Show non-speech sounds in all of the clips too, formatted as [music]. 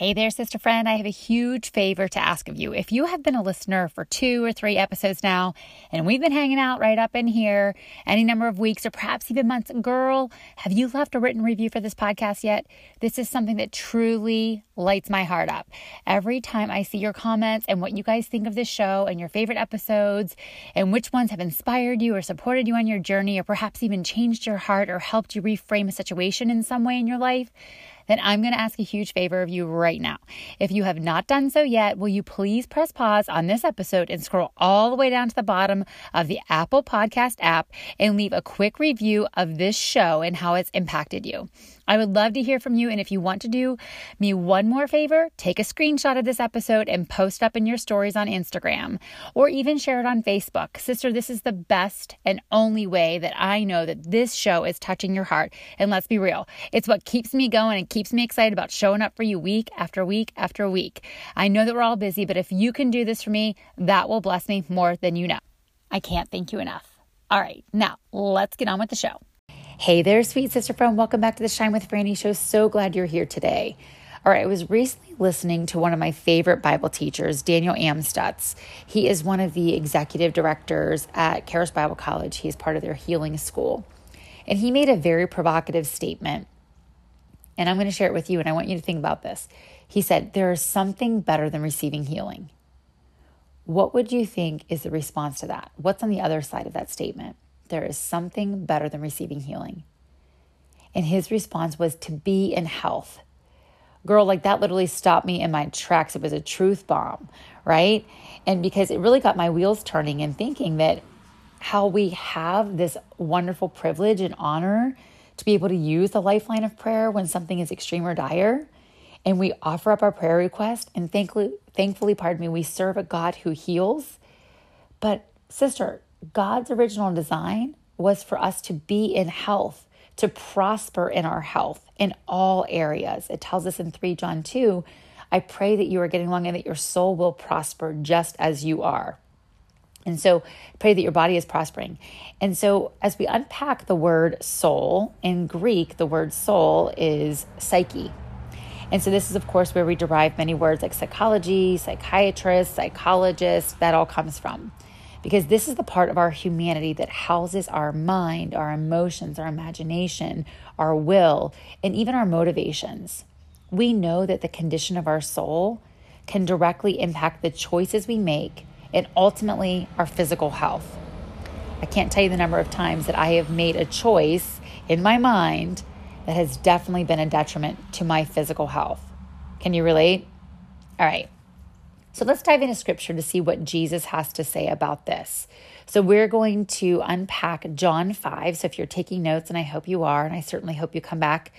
Hey there, sister friend. I have a huge favor to ask of you. If you have been a listener for two or three episodes now, and we've been hanging out right up in here any number of weeks or perhaps even months, girl, have you left a written review for this podcast yet? This is something that truly lights my heart up. Every time I see your comments and what you guys think of this show and your favorite episodes and which ones have inspired you or supported you on your journey or perhaps even changed your heart or helped you reframe a situation in some way in your life, then I'm going to ask a huge favor of you right now. If you have not done so yet, will you please press pause on this episode and scroll all the way down to the bottom of the Apple Podcast app and leave a quick review of this show and how it's impacted you? I would love to hear from you. And if you want to do me one more favor, take a screenshot of this episode and post up in your stories on Instagram or even share it on Facebook. Sister, this is the best and only way that I know that this show is touching your heart. And let's be real, it's what keeps me going and keeps me excited about showing up for you week after week after week. I know that we're all busy, but if you can do this for me, that will bless me more than you know. I can't thank you enough. All right, now let's get on with the show. Hey there, sweet sister friend. Welcome back to the Shine with Franny show. So glad you're here today. All right, I was recently listening to one of my favorite Bible teachers, Daniel Amstutz. He is one of the executive directors at Charis Bible College. He is part of their healing school. And he made a very provocative statement. And I'm going to share it with you, and I want you to think about this. He said, There is something better than receiving healing. What would you think is the response to that? What's on the other side of that statement? There is something better than receiving healing. And his response was to be in health. Girl, like that literally stopped me in my tracks. It was a truth bomb, right? And because it really got my wheels turning and thinking that how we have this wonderful privilege and honor to be able to use the lifeline of prayer when something is extreme or dire. And we offer up our prayer request. And thankfully, thankfully, pardon me, we serve a God who heals. But, sister, God's original design was for us to be in health, to prosper in our health in all areas. It tells us in 3 John 2 I pray that you are getting along and that your soul will prosper just as you are. And so pray that your body is prospering. And so as we unpack the word soul, in Greek, the word soul is psyche. And so this is, of course, where we derive many words like psychology, psychiatrist, psychologist, that all comes from because this is the part of our humanity that houses our mind, our emotions, our imagination, our will, and even our motivations. We know that the condition of our soul can directly impact the choices we make and ultimately our physical health. I can't tell you the number of times that I have made a choice in my mind that has definitely been a detriment to my physical health. Can you relate? All right. So let's dive into scripture to see what Jesus has to say about this. So we're going to unpack John 5. So if you're taking notes, and I hope you are, and I certainly hope you come back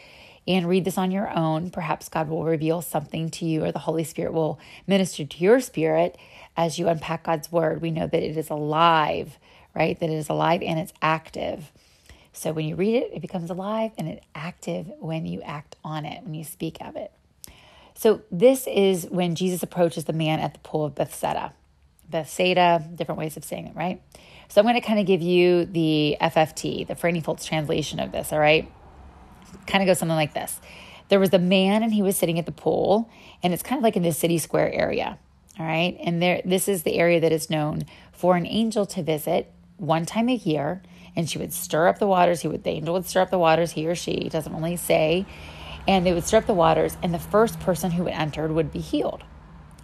and read this on your own, perhaps God will reveal something to you or the Holy Spirit will minister to your spirit as you unpack God's word. We know that it is alive, right? That it is alive and it's active. So when you read it, it becomes alive and it's active when you act on it, when you speak of it. So this is when Jesus approaches the man at the pool of Bethsaida. Bethsaida, different ways of saying it, right? So I'm going to kind of give you the FFT, the Franny Foltz translation of this, all right? Kind of goes something like this. There was a man and he was sitting at the pool, and it's kind of like in the city square area, all right? And there this is the area that is known for an angel to visit one time a year, and she would stir up the waters. He would the angel would stir up the waters, he or she, doesn't really say, and they would stir up the waters, and the first person who entered would be healed.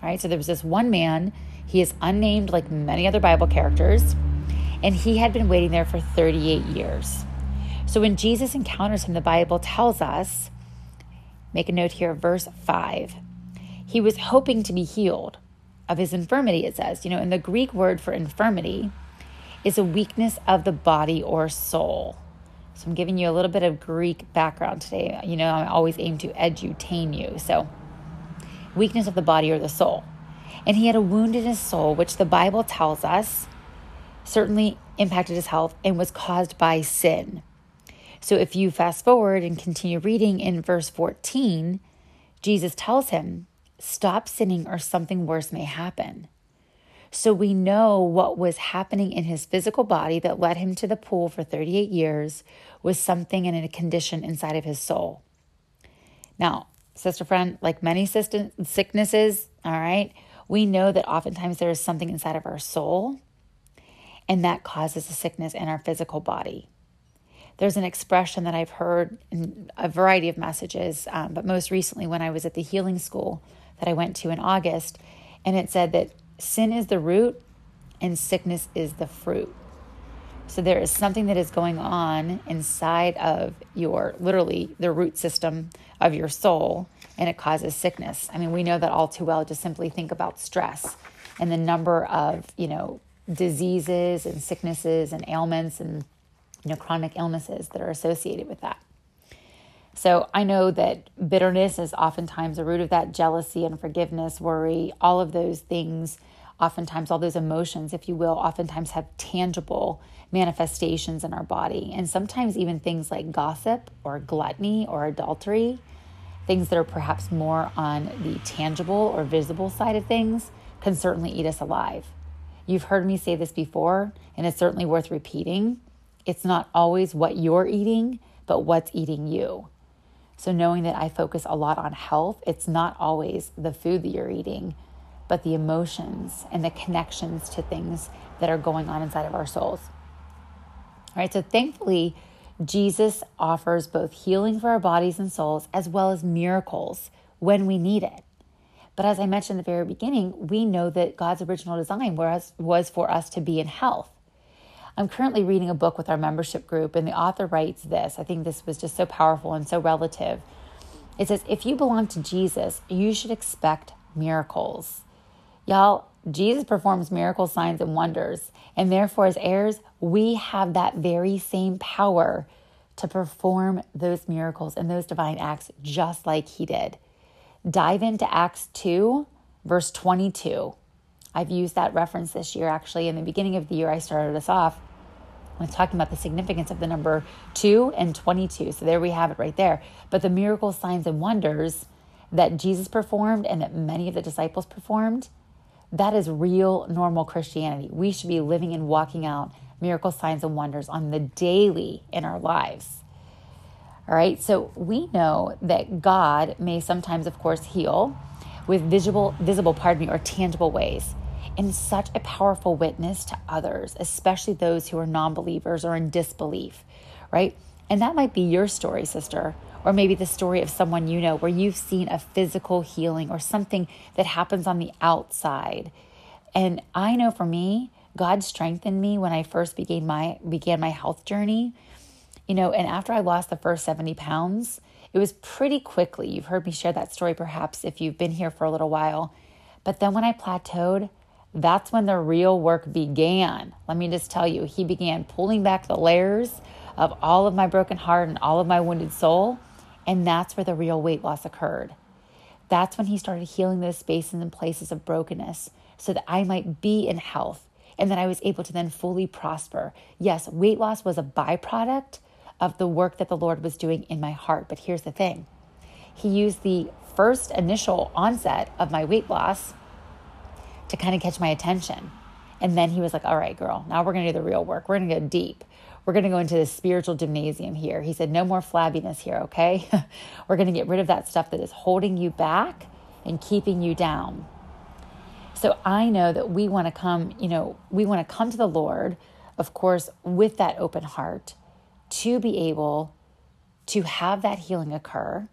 All right, so there was this one man. He is unnamed, like many other Bible characters, and he had been waiting there for 38 years. So when Jesus encounters him, the Bible tells us, make a note here, verse 5, he was hoping to be healed of his infirmity, it says. You know, and the Greek word for infirmity is a weakness of the body or soul. So I'm giving you a little bit of Greek background today. You know, I always aim to edutain you. So, weakness of the body or the soul. And he had a wound in his soul, which the Bible tells us certainly impacted his health and was caused by sin. So, if you fast forward and continue reading in verse 14, Jesus tells him, Stop sinning or something worse may happen. So we know what was happening in his physical body that led him to the pool for 38 years was something in a condition inside of his soul. Now, sister friend, like many sicknesses, all right, we know that oftentimes there is something inside of our soul and that causes a sickness in our physical body. There's an expression that I've heard in a variety of messages, um, but most recently when I was at the healing school that I went to in August, and it said that sin is the root and sickness is the fruit. So there is something that is going on inside of your literally the root system of your soul and it causes sickness. I mean, we know that all too well. Just simply think about stress and the number of, you know, diseases and sicknesses and ailments and you know chronic illnesses that are associated with that. So I know that bitterness is oftentimes a root of that jealousy, unforgiveness, worry, all of those things, oftentimes all those emotions, if you will, oftentimes have tangible manifestations in our body. And sometimes even things like gossip or gluttony or adultery, things that are perhaps more on the tangible or visible side of things, can certainly eat us alive. You've heard me say this before, and it's certainly worth repeating. It's not always what you're eating, but what's eating you. So, knowing that I focus a lot on health, it's not always the food that you're eating, but the emotions and the connections to things that are going on inside of our souls. All right, so thankfully, Jesus offers both healing for our bodies and souls as well as miracles when we need it. But as I mentioned at the very beginning, we know that God's original design was, for us to be in health. I'm currently reading a book with our membership group, and the author writes this. I think this was just so powerful and so relative. It says, If you belong to Jesus, you should expect miracles. Y'all, Jesus performs miracles, signs, and wonders. And therefore, as heirs, we have that very same power to perform those miracles and those divine acts just like he did dive into Acts 2, verse 22. I've used that reference this year. Actually, in the beginning of the year, I started us off with talking about the significance of the number 2 and 22. So there we have it right there. But the miracles, signs, and wonders that Jesus performed and that many of the disciples performed, that is real, normal Christianity. We should be living and walking out miracle signs and wonders on the daily in our lives. All right, so we know that God may sometimes, of course, heal with visible, visible, pardon me, or tangible ways in such a powerful witness to others, especially those who are non believers or in disbelief, right? And that might be your story, sister, or maybe the story of someone you know where you've seen a physical healing or something that happens on the outside. And I know for me, God strengthened me when I first began my began my health journey you know, and after I lost the first 70 pounds, it was pretty quickly. You've heard me share that story perhaps if you've been here for a little while. But then when I plateaued, that's when the real work began. Let me just tell you, he began pulling back the layers of all of my broken heart and all of my wounded soul. And that's where the real weight loss occurred. That's when he started healing those spaces and places of brokenness so that I might be in health and that I was able to then fully prosper. Yes, weight loss was a byproduct, of the work that the Lord was doing in my heart. But here's the thing He used the first initial onset of my weight loss to kind of catch my attention. And then he was like, All right, girl, now we're going to do the real work. We're going to go deep. We're going to go into the spiritual gymnasium here. He said, No more flabbiness here, okay? [laughs] we're going to get rid of that stuff that is holding you back and keeping you down. So I know that we want to come, you know, we want to come to the Lord, of course, with that open heart to be able to have that healing occur.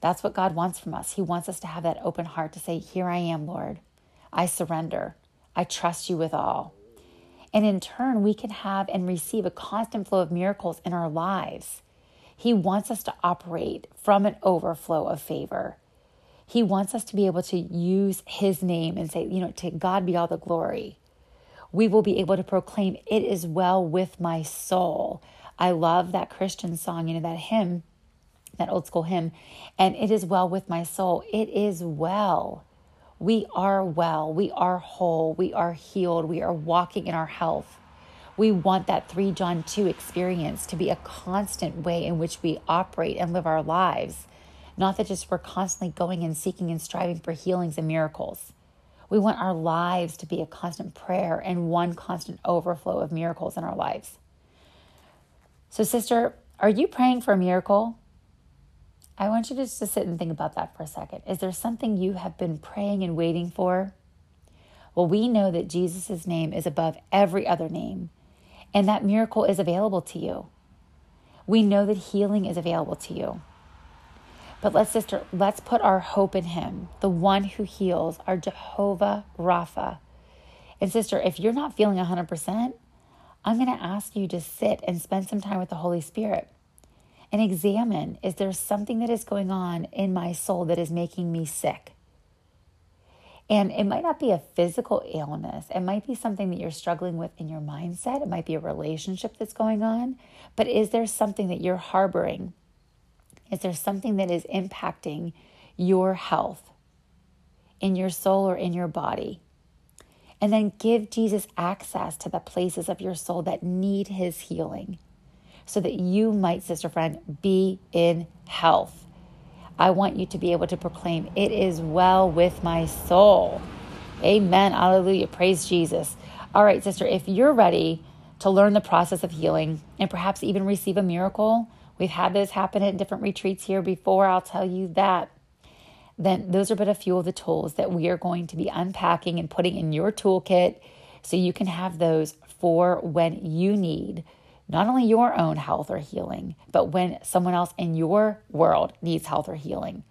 That's what God wants from us. He wants us to have that open heart to say, Here I am, Lord. I surrender. I trust you with all. And in turn, we can have and receive a constant flow of miracles in our lives. He wants us to operate from an overflow of favor. He wants us to be able to use His name and say, you know, to God be all the glory. We will be able to proclaim, It is well with my soul. I love that Christian song, you know, that hymn, that old school hymn, and it is well with my soul. It is well. We are well. We are whole. We are healed. We are walking in our health. We want that 3 John 2 experience to be a constant way in which we operate and live our lives. Not that just we're constantly going and seeking and striving for healings and miracles. We want our lives to be a constant prayer and one constant overflow of miracles in our lives. So, sister, are you praying for a miracle? I want you to just sit and think about that for a second. Is there something you have been praying and waiting for? Well, we know that Jesus' name is above every other name, and that miracle is available to you. We know that healing is available to you. But let's sister, let's put our hope in him, the one who heals, our Jehovah Rapha. And sister, if you're not feeling 100%, I'm going to ask you to sit and spend some time with the Holy Spirit and examine is there something that is going on in my soul that is making me sick? And it might not be a physical illness. It might be something that you're struggling with in your mindset. It might be a relationship that's going on. But is there something that you're harboring? Is there something that is impacting your health in your soul or in your body? And then give Jesus access to the places of your soul that need his healing so that you might, sister friend, be in health. I want you to be able to proclaim, It is well with my soul. Amen. Hallelujah. Praise Jesus. All right, sister, if you're ready to learn the process of healing and perhaps even receive a miracle, we've had this happen at different retreats here before. I'll tell you that. Then those are but a few of the tools that we are going to be unpacking and putting in your toolkit so you can have those for when you need not only your own health or healing, but when someone else in your world needs health or healing.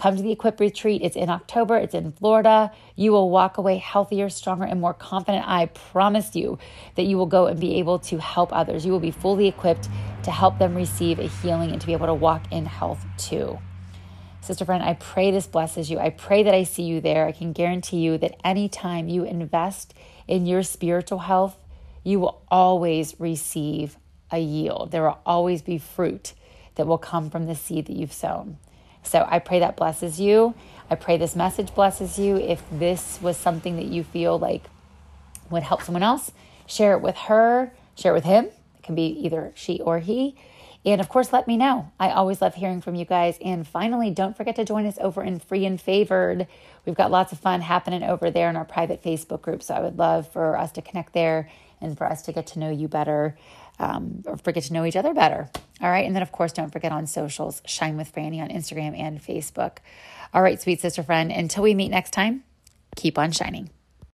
Come to the Equip Retreat. It's in October, it's in Florida. You will walk away healthier, stronger, and more confident. I promise you that you will go and be able to help others. You will be fully equipped to help them receive a healing and to be able to walk in health too. Sister friend, I pray this blesses you. I pray that I see you there. I can guarantee you that anytime you invest in your spiritual health, you will always receive a yield. There will always be fruit that will come from the seed that you've sown. So I pray that blesses you. I pray this message blesses you. If this was something that you feel like would help someone else, share it with her, share it with him. It can be either she or he. And of course, let me know. I always love hearing from you guys. And finally, don't forget to join us over in Free and Favored. We've got lots of fun happening over there in our private Facebook group. So I would love for us to connect there and for us to get to know you better um, or forget to know each other better. All right. And then, of course, don't forget on socials, Shine with Franny on Instagram and Facebook. All right, sweet sister friend, until we meet next time, keep on shining.